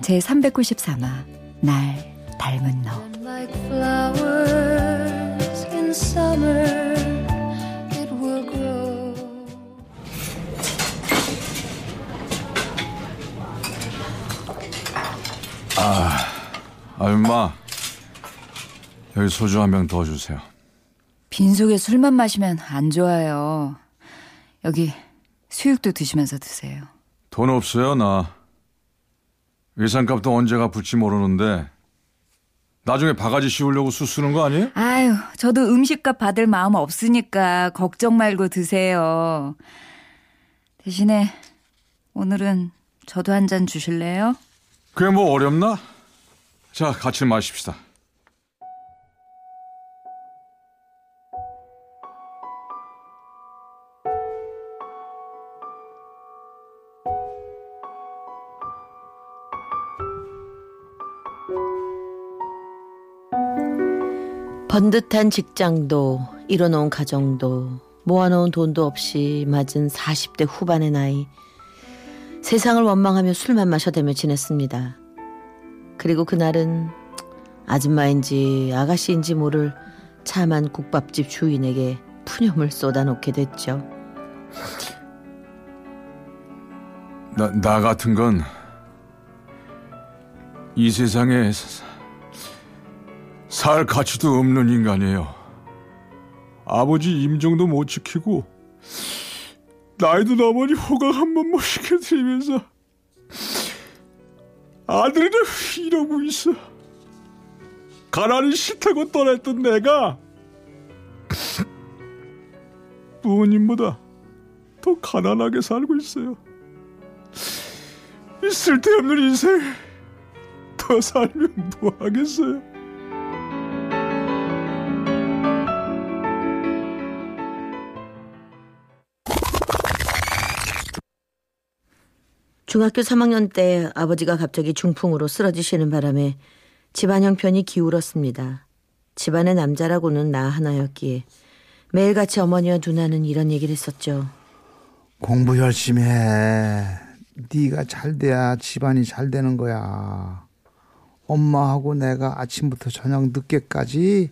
제 394마 날 닮은 너 아, 얼마 여기 소주 한 병 더 주세요. 빈속에 술만 마시면 안 좋아요. 여기 수육도 드시면서 드세요. 돈 없어요, 나. 외상값도 언제가 붙지 모르는데 나중에 바가지 씌우려고 수 쓰는 거 아니에요? 아유, 저도 음식값 받을 마음 없으니까 걱정 말고 드세요. 대신에 오늘은 저도 한 잔 주실래요? 그게 뭐 어렵나? 자, 같이 마십시다. 번듯한 직장도 이뤄놓은 가정도 모아놓은 돈도 없이 맞은 40대 후반의 나이 세상을 원망하며 술만 마셔대며 지냈습니다. 그리고 그날은 아줌마인지 아가씨인지 모를 참한 국밥집 주인에게 푸념을 쏟아놓게 됐죠. 나, 나 같은 건 이 세상에 살 가치도 없는 인간이에요. 아버지 임종도 못 지키고 나이도 나머지 호강 한 번 못 시켜드리면서 아들이는 이러고 있어. 가난이 싫다고 떠났던 내가 부모님보다 더 가난하게 살고 있어요. 이 쓸데없는 인생 더 살면 뭐 하겠어요? 중학교 3학년 때 아버지가 갑자기 중풍으로 쓰러지시는 바람에 집안 형편이 기울었습니다. 집안의 남자라고는 나 하나였기에 매일같이 어머니와 누나는 이런 얘기를 했었죠. 공부 열심히 해. 네가 잘 돼야 집안이 잘 되는 거야. 엄마하고 내가 아침부터 저녁 늦게까지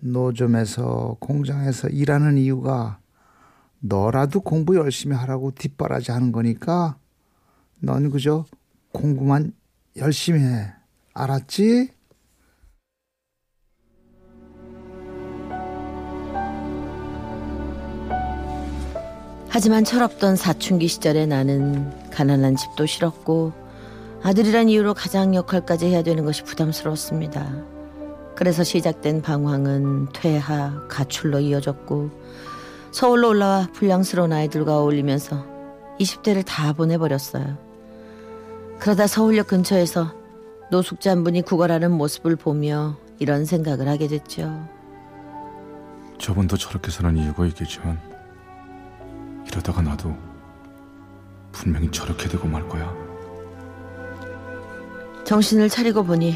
노점에서 공장에서 일하는 이유가 너라도 공부 열심히 하라고 뒷바라지 하는 거니까 넌 그저 공부만 열심히 해. 알았지? 하지만 철없던 사춘기 시절에 나는 가난한 집도 싫었고 아들이란 이유로 가장 역할까지 해야 되는 것이 부담스러웠습니다. 그래서 시작된 방황은 퇴하, 가출로 이어졌고 서울로 올라와 불량스러운 아이들과 어울리면서 20대를 다 보내버렸어요. 그러다 서울역 근처에서 노숙자 한 분이 구걸하는 모습을 보며 이런 생각을 하게 됐죠. 저분도 저렇게 사는 이유가 있겠지만 이러다가 나도 분명히 저렇게 되고 말 거야. 정신을 차리고 보니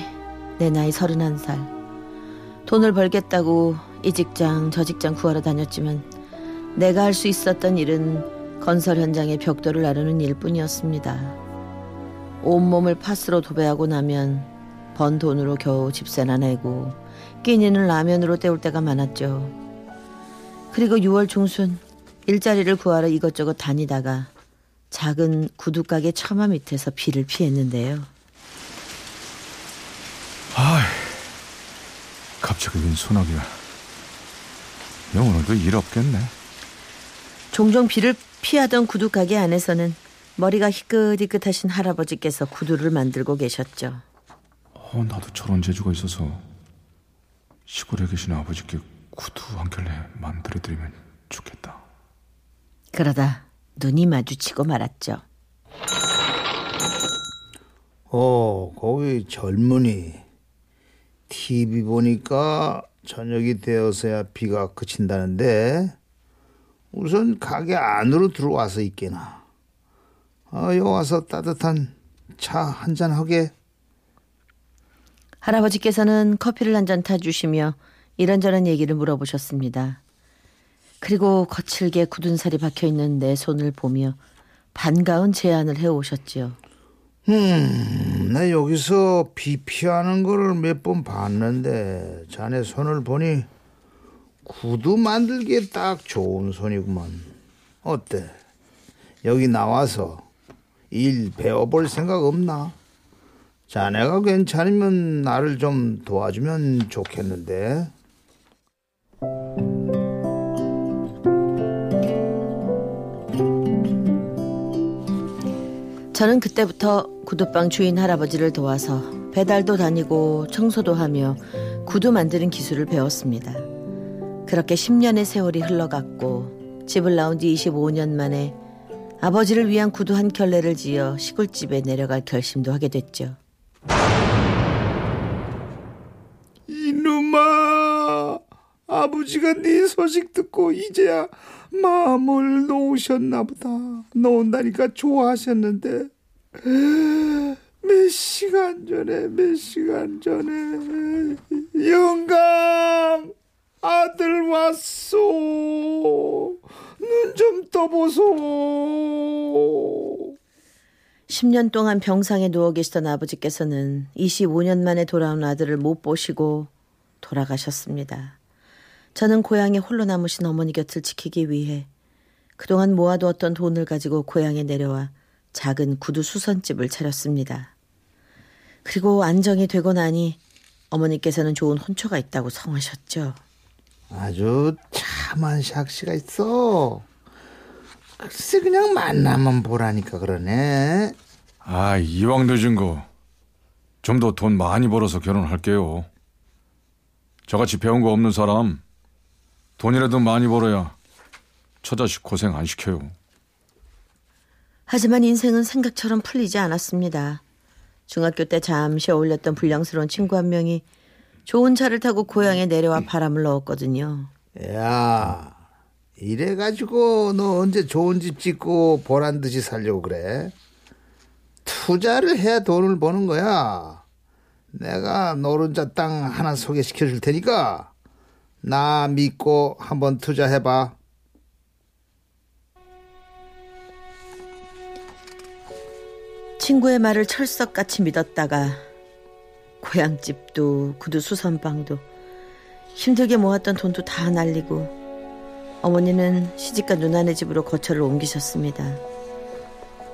내 나이 서른한 살. 돈을 벌겠다고 이 직장 저 직장 구하러 다녔지만 내가 할 수 있었던 일은 건설 현장의 벽돌을 나르는 일뿐이었습니다. 온몸을 파스로 도배하고 나면 번 돈으로 겨우 집세나 내고 끼니는 라면으로 때울 때가 많았죠. 그리고 6월 중순 일자리를 구하러 이것저것 다니다가 작은 구두가게 처마 밑에서 비를 피했는데요. 아, 갑자기 웬 소나기야. 영어는도 일 없겠네. 종종 비를 피하던 구두가게 안에서는 머리가 희끗희끗하신 할아버지께서 구두를 만들고 계셨죠. 어, 나도 저런 재주가 있어서 시골에 계신 아버지께 구두 한 켤레 만들어드리면 좋겠다. 그러다 눈이 마주치고 말았죠. 어, 거기 젊은이. TV 보니까 저녁이 되어서야 비가 그친다는데 우선 가게 안으로 들어와서 있게나. 어, 여 와서 따뜻한 차 한 잔 하게. 할아버지께서는 커피를 한 잔 타주시며 이런저런 얘기를 물어보셨습니다. 그리고 거칠게 굳은 살이 박혀 있는 내 손을 보며 반가운 제안을 해오셨지요. 음, 나 여기서 비 피하는 거를 몇 번 봤는데 자네 손을 보니 구두 만들기에 딱 좋은 손이구만. 어때? 여기 나와서 일 배워볼 생각 없나? 자네가 괜찮으면 나를 좀 도와주면 좋겠는데. 저는 그때부터 구두방 주인 할아버지를 도와서 배달도 다니고 청소도 하며 구두 만드는 기술을 배웠습니다. 그렇게 10년의 세월이 흘러갔고 집을 나온 지 25년 만에 아버지를 위한 구두 한 켤레를 지어 시골집에 내려갈 결심도 하게 됐죠. 이놈아, 아버지가 네 소식 듣고 이제야 마음을 놓으셨나 보다. 놓은다니까 좋아하셨는데 몇 시간 전에 몇 시간 전에 영감 아들 왔소. 눈 좀 떠보소. 10년 동안 병상에 누워 계시던 아버지께서는 25년 만에 돌아온 아들을 못 보시고 돌아가셨습니다. 저는 고향에 홀로 남으신 어머니 곁을 지키기 위해 그동안 모아두었던 돈을 가지고 고향에 내려와 작은 구두 수선집을 차렸습니다. 그리고 안정이 되고 나니 어머니께서는 좋은 혼처가 있다고 성하셨죠. 아주 참한 샥시가 있어. 글쎄 그냥 만나면 보라니까 그러네. 아, 이왕 늦은 거. 좀 더 돈 많이 벌어서 결혼할게요. 저같이 배운 거 없는 사람, 돈이라도 많이 벌어야 처자식 고생 안 시켜요. 하지만 인생은 생각처럼 풀리지 않았습니다. 중학교 때 잠시 어울렸던 불량스러운 친구 한 명이 좋은 차를 타고 고향에 내려와 바람을 넣었거든요. 야, 이래가지고 너 언제 좋은 집 짓고 보란 듯이 살려고 그래? 투자를 해야 돈을 버는 거야. 내가 노른자 땅 하나 소개시켜 줄 테니까 나 믿고 한번 투자해봐. 친구의 말을 철석같이 믿었다가 고향집도 구두 수선방도 힘들게 모았던 돈도 다 날리고 어머니는 시집간 누나네 집으로 거처를 옮기셨습니다.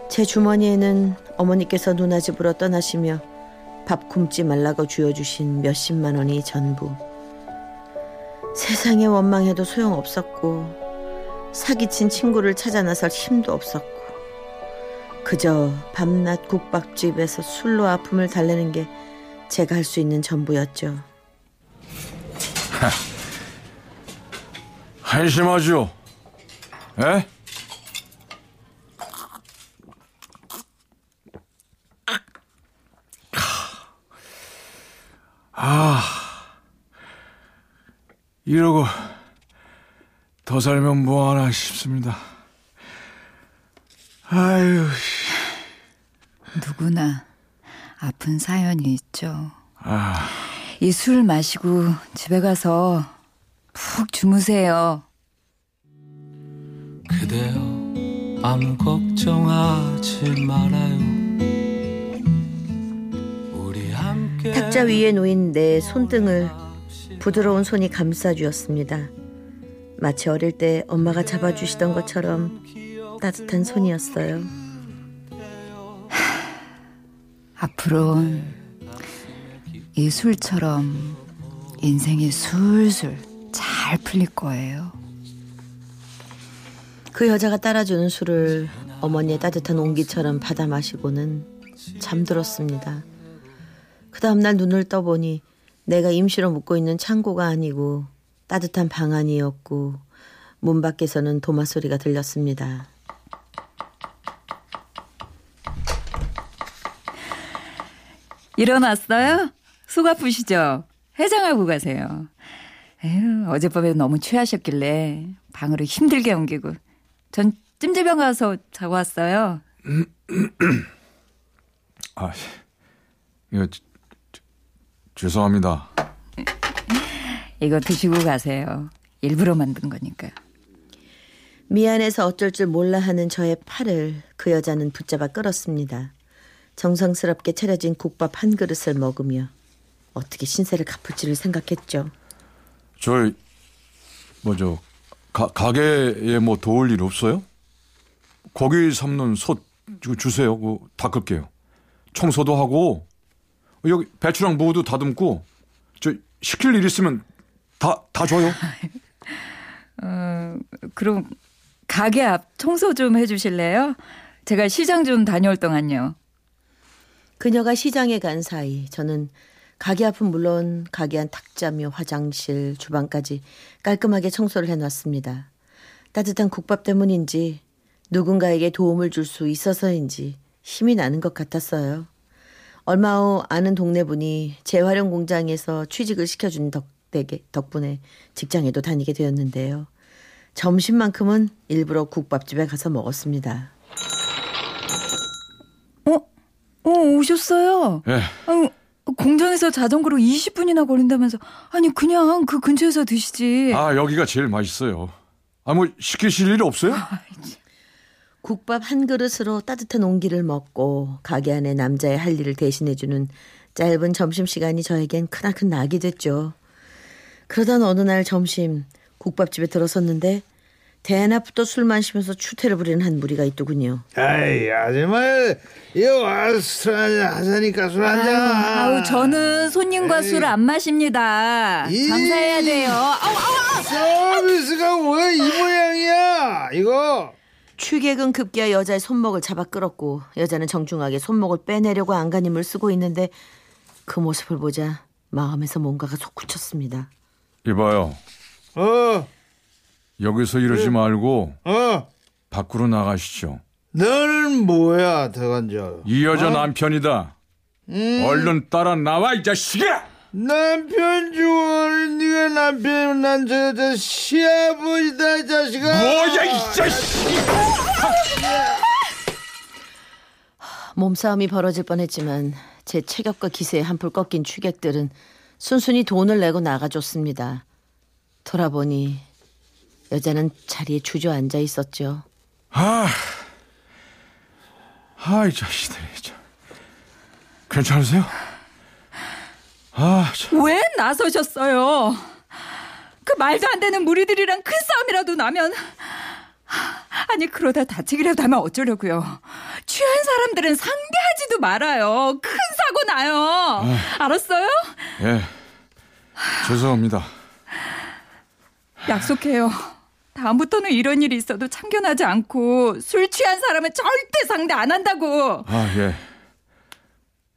제 주머니에는 어머니께서 누나 집으로 떠나시며 밥 굶지 말라고 쥐어주신 몇십만 원이 전부. 세상에 원망해도 소용없었고 사기친 친구를 찾아 나설 힘도 없었고 그저 밤낮 국밥집에서 술로 아픔을 달래는 게 제가 할 수 있는 전부였죠. 한심하죠? 에? 아, 이러고 더 살면 뭐하나 싶습니다. 아유, 누구나 아픈 사연이 있죠. 아, 이 술 마시고 집에 가서 푹 주무세요. 그대여 아무 걱정하지 말아요 우리 함께 탁자 위에 놓인 내 손등을 부드러운 손이 감싸주었습니다. 마치 어릴 때 엄마가 잡아주시던 것처럼 따뜻한 손이었어요. 앞으론 이 술처럼 인생이 술술 잘 풀릴 거예요. 그 여자가 따라주는 술을 어머니의 따뜻한 온기처럼 받아 마시고는 잠들었습니다. 그 다음날 눈을 떠보니 내가 임시로 묵고 있는 창고가 아니고 따뜻한 방 안이었고 문 밖에서는 도마 소리가 들렸습니다. 일어났어요? 속 아프시죠? 해장하고 가세요. 에휴, 어젯밤에 너무 취하셨길래 방으로 힘들게 옮기고. 전 찜질방 가서 자고 왔어요. 아, 이거 저- 저- 죄송합니다. 이거 드시고 가세요. 일부러 만든 거니까. 미안해서 어쩔 줄 몰라 하는 저의 팔을 그 여자는 붙잡아 끌었습니다. 정성스럽게 차려진 국밥 한 그릇을 먹으며 어떻게 신세를 갚을지를 생각했죠. 저희 뭐죠 가, 가게에 뭐 도울 일 없어요? 고기 삶는 솥 주세요. 그 닦을게요. 청소도 하고 여기 배추랑 무도 다듬고 저 시킬 일 있으면 다 다 줘요. 어, 그럼 가게 앞 청소 좀 해주실래요? 제가 시장 좀 다녀올 동안요. 그녀가 시장에 간 사이 저는 가게 앞은 물론 가게 안 탁자며 화장실, 주방까지 깔끔하게 청소를 해놨습니다. 따뜻한 국밥 때문인지 누군가에게 도움을 줄 수 있어서인지 힘이 나는 것 같았어요. 얼마 후 아는 동네 분이 재활용 공장에서 취직을 시켜준 덕택에, 덕분에 직장에도 다니게 되었는데요. 점심만큼은 일부러 국밥집에 가서 먹었습니다. 어? 어, 오셨어요? 예. 아유, 공장에서 자전거로 20분이나 걸린다면서. 아니, 그냥 그 근처에서 드시지. 아 여기가 제일 맛있어요. 아 뭐 시키실 일 없어요? 국밥 한 그릇으로 따뜻한 온기를 먹고 가게 안에 남자의 할 일을 대신해주는 짧은 점심시간이 저에겐 크나큰 낙이 됐죠. 그러던 어느 날 점심 국밥집에 들어섰는데 대낮부터 술 마시면서 추태를 부리는 한 무리가 있더군요. 아이 아줌마 이거 와서 술 한잔 하자니까 술 한잔 아우, 저는 손님과. 술 안 마십니다. 이- 감사해야 돼요. 아우, 아우, 서비스가 왜 이 모양이야 이거 취객은 급기야 여자의 손목을 잡아 끌었고 여자는 정중하게 손목을 빼내려고 안간힘을 쓰고 있는데 그 모습을 보자 마음에서 뭔가가 솟구쳤습니다. 이봐요. 어 여기서 이러지 말고 어. 밖으로 나가시죠. 너는 뭐야 더간저 이 여자 남편이다. 얼른 따라 나와 이 자식아! 남편 좋아하는 네가 남편 난저 여자 시아버지다 이 자식아 뭐야 이 자식! 몸싸움이 벌어질 뻔했지만 제 체격과 기세에 한풀 꺾인 취객들은 순순히 돈을 내고 나가줬습니다. 돌아보니 여자는 자리에 주저앉아 있었죠. 아, 아이 자식들이 참. 괜찮으세요? 아, 참. 왜 나서셨어요? 그 말도 안 되는 무리들이랑 큰 싸움이라도 나면 아니 그러다 다치기라도 하면 어쩌려고요? 취한 사람들은 상대하지도 말아요. 큰 사고 나요. 알았어요? 예, 죄송합니다. 약속해요. 다음부터는 이런 일이 있어도 참견하지 않고 술 취한 사람은 절대 상대 안 한다고. 아, 예,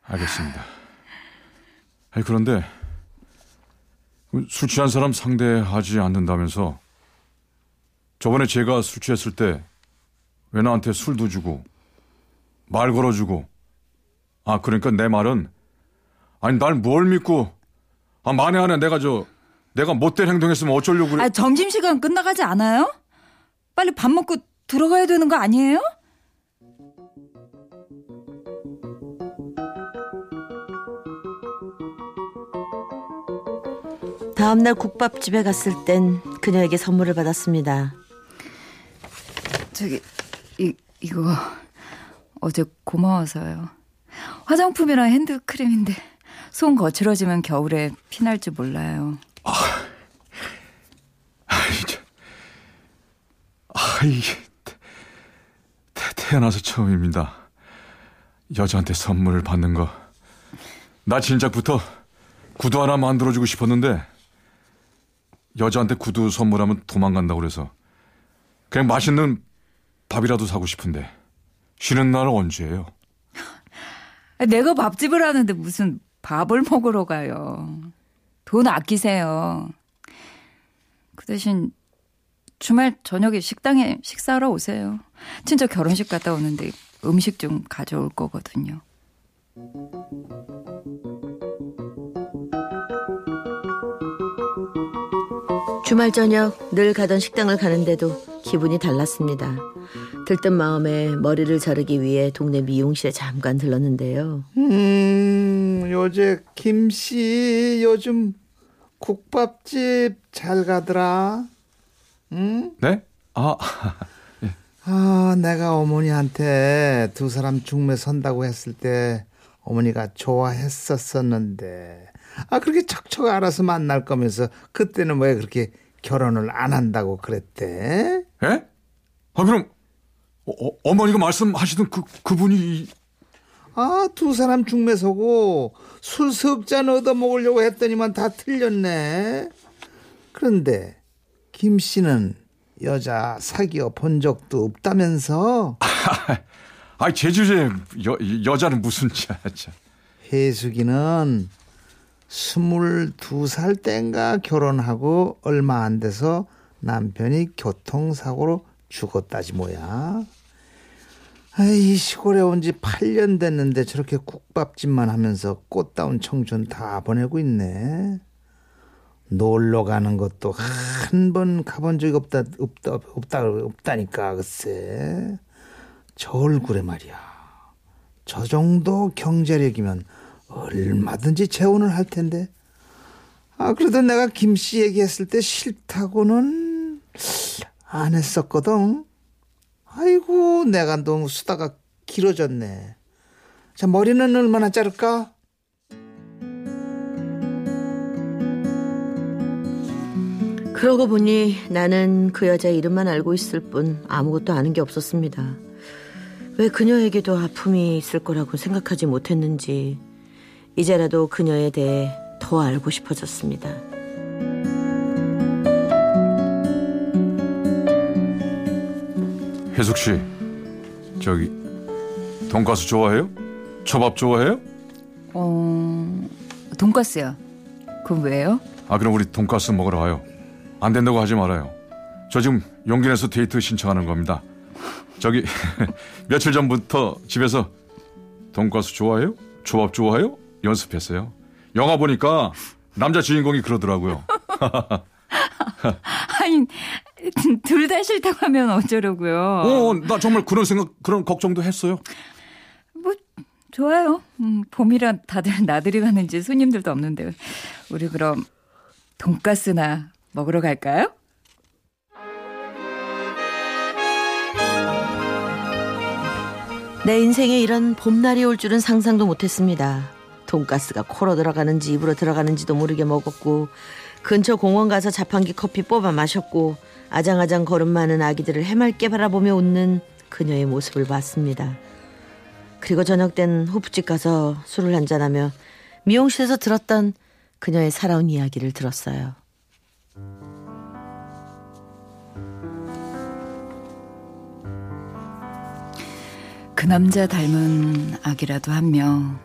알겠습니다. 아니 그런데 술 취한 사람 상대하지 않는다면서 저번에 제가 술 취했을 때 왜 나한테 술도 주고 말 걸어주고 아 그러니까 내 말은 아니 날 뭘 믿고 아 만에 하나 내가 저 내가 못된 행동했으면 어쩌려고 그래 아 점심시간 끝나가지 않아요? 빨리 밥 먹고 들어가야 되는 거 아니에요? 다음날 국밥집에 갔을 땐 그녀에게 선물을 받았습니다. 저기 이 이거 어제 고마워서요. 화장품이랑 핸드크림인데 손 거칠어지면 겨울에 피날지 몰라요. 아이, 참. 아, 이게 태, 태- 태어나서 처음입니다. 여자한테 선물을 받는 거. 나 진작부터 구두 하나 만들어주고 싶었는데 여자한테 구두 선물하면 도망간다고 그래서 그냥 맛있는 밥이라도 사고 싶은데 쉬는 날은 언제예요? 아, 내가 밥집을 하는데 무슨 밥을 먹으러 가요. 돈 아끼세요. 그 대신 주말 저녁에 식당에 식사하러 오세요. 진짜 결혼식 갔다 오는데 음식 좀 가져올 거거든요. 주말 저녁 늘 가던 식당을 가는데도 기분이 달랐습니다. 들뜬 마음에 머리를 자르기 위해 동네 미용실에 잠깐 들렀는데요. 음, 요새 김씨 요즘 국밥집 잘 가더라. 응? 네? 아, 아, 내가 어머니한테 두 사람 중매 선다고 했을 때 어머니가 좋아했었었는데. 아, 그렇게 척척 알아서 만날 거면서 그때는 왜 그렇게 결혼을 안 한다고 그랬대? 예? 아, 그럼, 어, 어, 어머니가 말씀하시던 그, 그분이, 아, 두 사람 중매 서고 술석잔 얻어 먹으려고 했더니만 다 틀렸네. 그런데 김 씨는 여자 사귀어 본 적도 없다면서 아, 제 주제에 여, 여자는 무슨, 자, 자. 혜숙이는 스물두 살 땐가 결혼하고 얼마 안 돼서 남편이 교통사고로 죽었다지 뭐야. 아이 시골에 온 지 8년 됐는데 저렇게 국밥집만 하면서 꽃다운 청춘 다 보내고 있네. 놀러 가는 것도 한 번 가본 적이 없다 없다 없다 없다니까 글쎄. 저 얼굴에 말이야. 저 정도 경제력이면 얼마든지 재혼을 할 텐데. 아, 그래도 내가 김씨 얘기했을 때 싫다고는 안 했었거든. 아이고, 내가 너무 수다가 길어졌네. 자, 머리는 얼마나 자를까? 그러고 보니 나는 그 여자 이름만 알고 있을 뿐 아무것도 아는 게 없었습니다. 왜 그녀에게도 아픔이 있을 거라고 생각하지 못했는지 이제라도 그녀에 대해 더 알고 싶어졌습니다. 혜숙 씨, 저기, 돈가스 좋아해요? 초밥 좋아해요? 어, 돈가스요. 그럼 왜요? 아, 그럼 우리 돈가스 먹으러 가요. 안 된다고 하지 말아요. 저 지금 용기 내서 데이트 신청하는 겁니다. 저기, 며칠 전부터 집에서 돈가스 좋아해요? 초밥 좋아해요? 연습했어요. 영화 보니까 남자 주인공이 그러더라고요. 아니, 둘 다 싫다고 하면 어쩌려고요. 어, 나 정말 그런 생각, 그런 걱정도 했어요. 뭐, 좋아요. 음, 봄이라 다들 나들이 가는지 손님들도 없는데. 우리 그럼 돈가스나 먹으러 갈까요? 내 인생에 이런 봄날이 올 줄은 상상도 못했습니다. 돈가스가 코로 들어가는지 입으로 들어가는지도 모르게 먹었고 근처 공원 가서 자판기 커피 뽑아 마셨고 아장아장 걸음 많은 아기들을 해맑게 바라보며 웃는 그녀의 모습을 봤습니다. 그리고 저녁 땐 호프집 가서 술을 한잔하며 미용실에서 들었던 그녀의 살아온 이야기를 들었어요. 그 남자 닮은 아기라도 한 명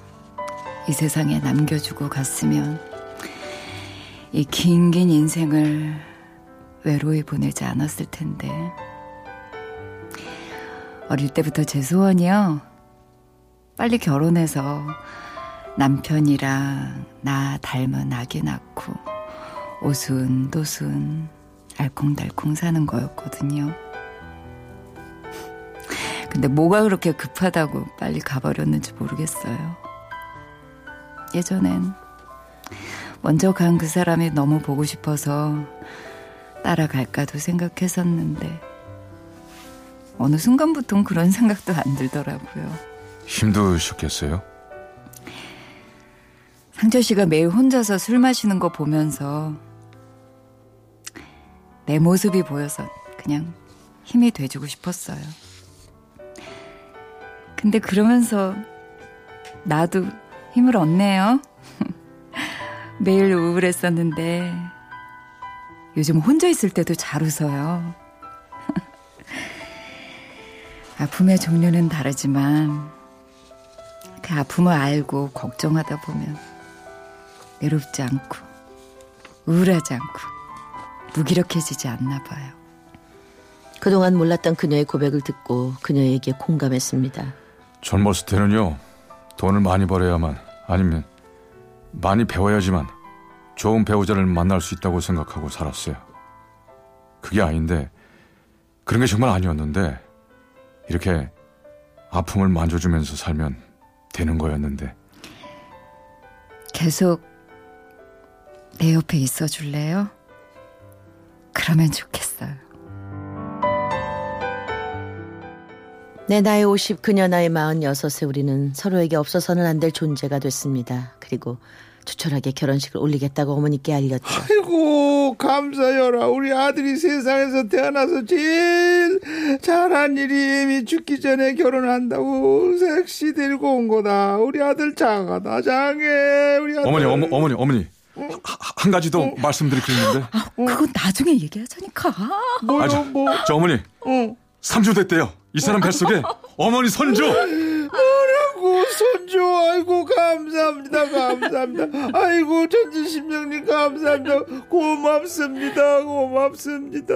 이 세상에 남겨주고 갔으면 이 긴 긴 인생을 외로이 보내지 않았을 텐데 어릴 때부터 제 소원이요 빨리 결혼해서 남편이랑 나 닮은 아기 낳고 오순도순 알콩달콩 사는 거였거든요. 근데 뭐가 그렇게 급하다고 빨리 가버렸는지 모르겠어요. 예전엔 먼저 간 그 사람이 너무 보고 싶어서 따라갈까도 생각했었는데 어느 순간부터는 그런 생각도 안 들더라고요. 힘드셨겠어요? 상철 씨가 매일 혼자서 술 마시는 거 보면서 내 모습이 보여서 그냥 힘이 돼주고 싶었어요. 근데 그러면서 나도 힘을 얻네요. 매일 우울했었는데 요즘 혼자 있을 때도 잘 웃어요. 아픔의 종류는 다르지만 그 아픔을 알고 걱정하다 보면 외롭지 않고 우울하지 않고 무기력해지지 않나 봐요. 그동안 몰랐던 그녀의 고백을 듣고 그녀에게 공감했습니다. 젊었을 때는요, 돈을 많이 벌어야만, 아니면 많이 배워야지만 좋은 배우자를 만날 수 있다고 생각하고 살았어요. 그게 아닌데 그런 게 정말 아니었는데 이렇게 아픔을 만져주면서 살면 되는 거였는데 계속 내 옆에 있어 줄래요? 그러면 좋겠어요. 내 나이 50, 그녀 나이 46에 우리는 서로에게 없어서는 안 될 존재가 됐습니다. 그리고 조촐하게 결혼식을 올리겠다고 어머니께 알렸죠. 아이고 감사여라. 우리 아들이 세상에서 태어나서 제일 잘한 일이 이미 죽기 전에 결혼한다고 색시 데리고 온 거다. 우리 아들 장하다 장해. 우리 아들. 어머니 어머, 어머니 어머니. 하- 하- 한 가지 더 말씀드릴 게 있는데. 그건 나중에 얘기하자니까. 뭐요 아, 저, 뭐? 저 어머니. 어. 3주 됐대요. 이 사람 뱃속에 어머니 선주 아이고 손주 아이고 감사합니다 감사합니다. 아이고 전지심령님 감사합니다. 고맙습니다 고맙습니다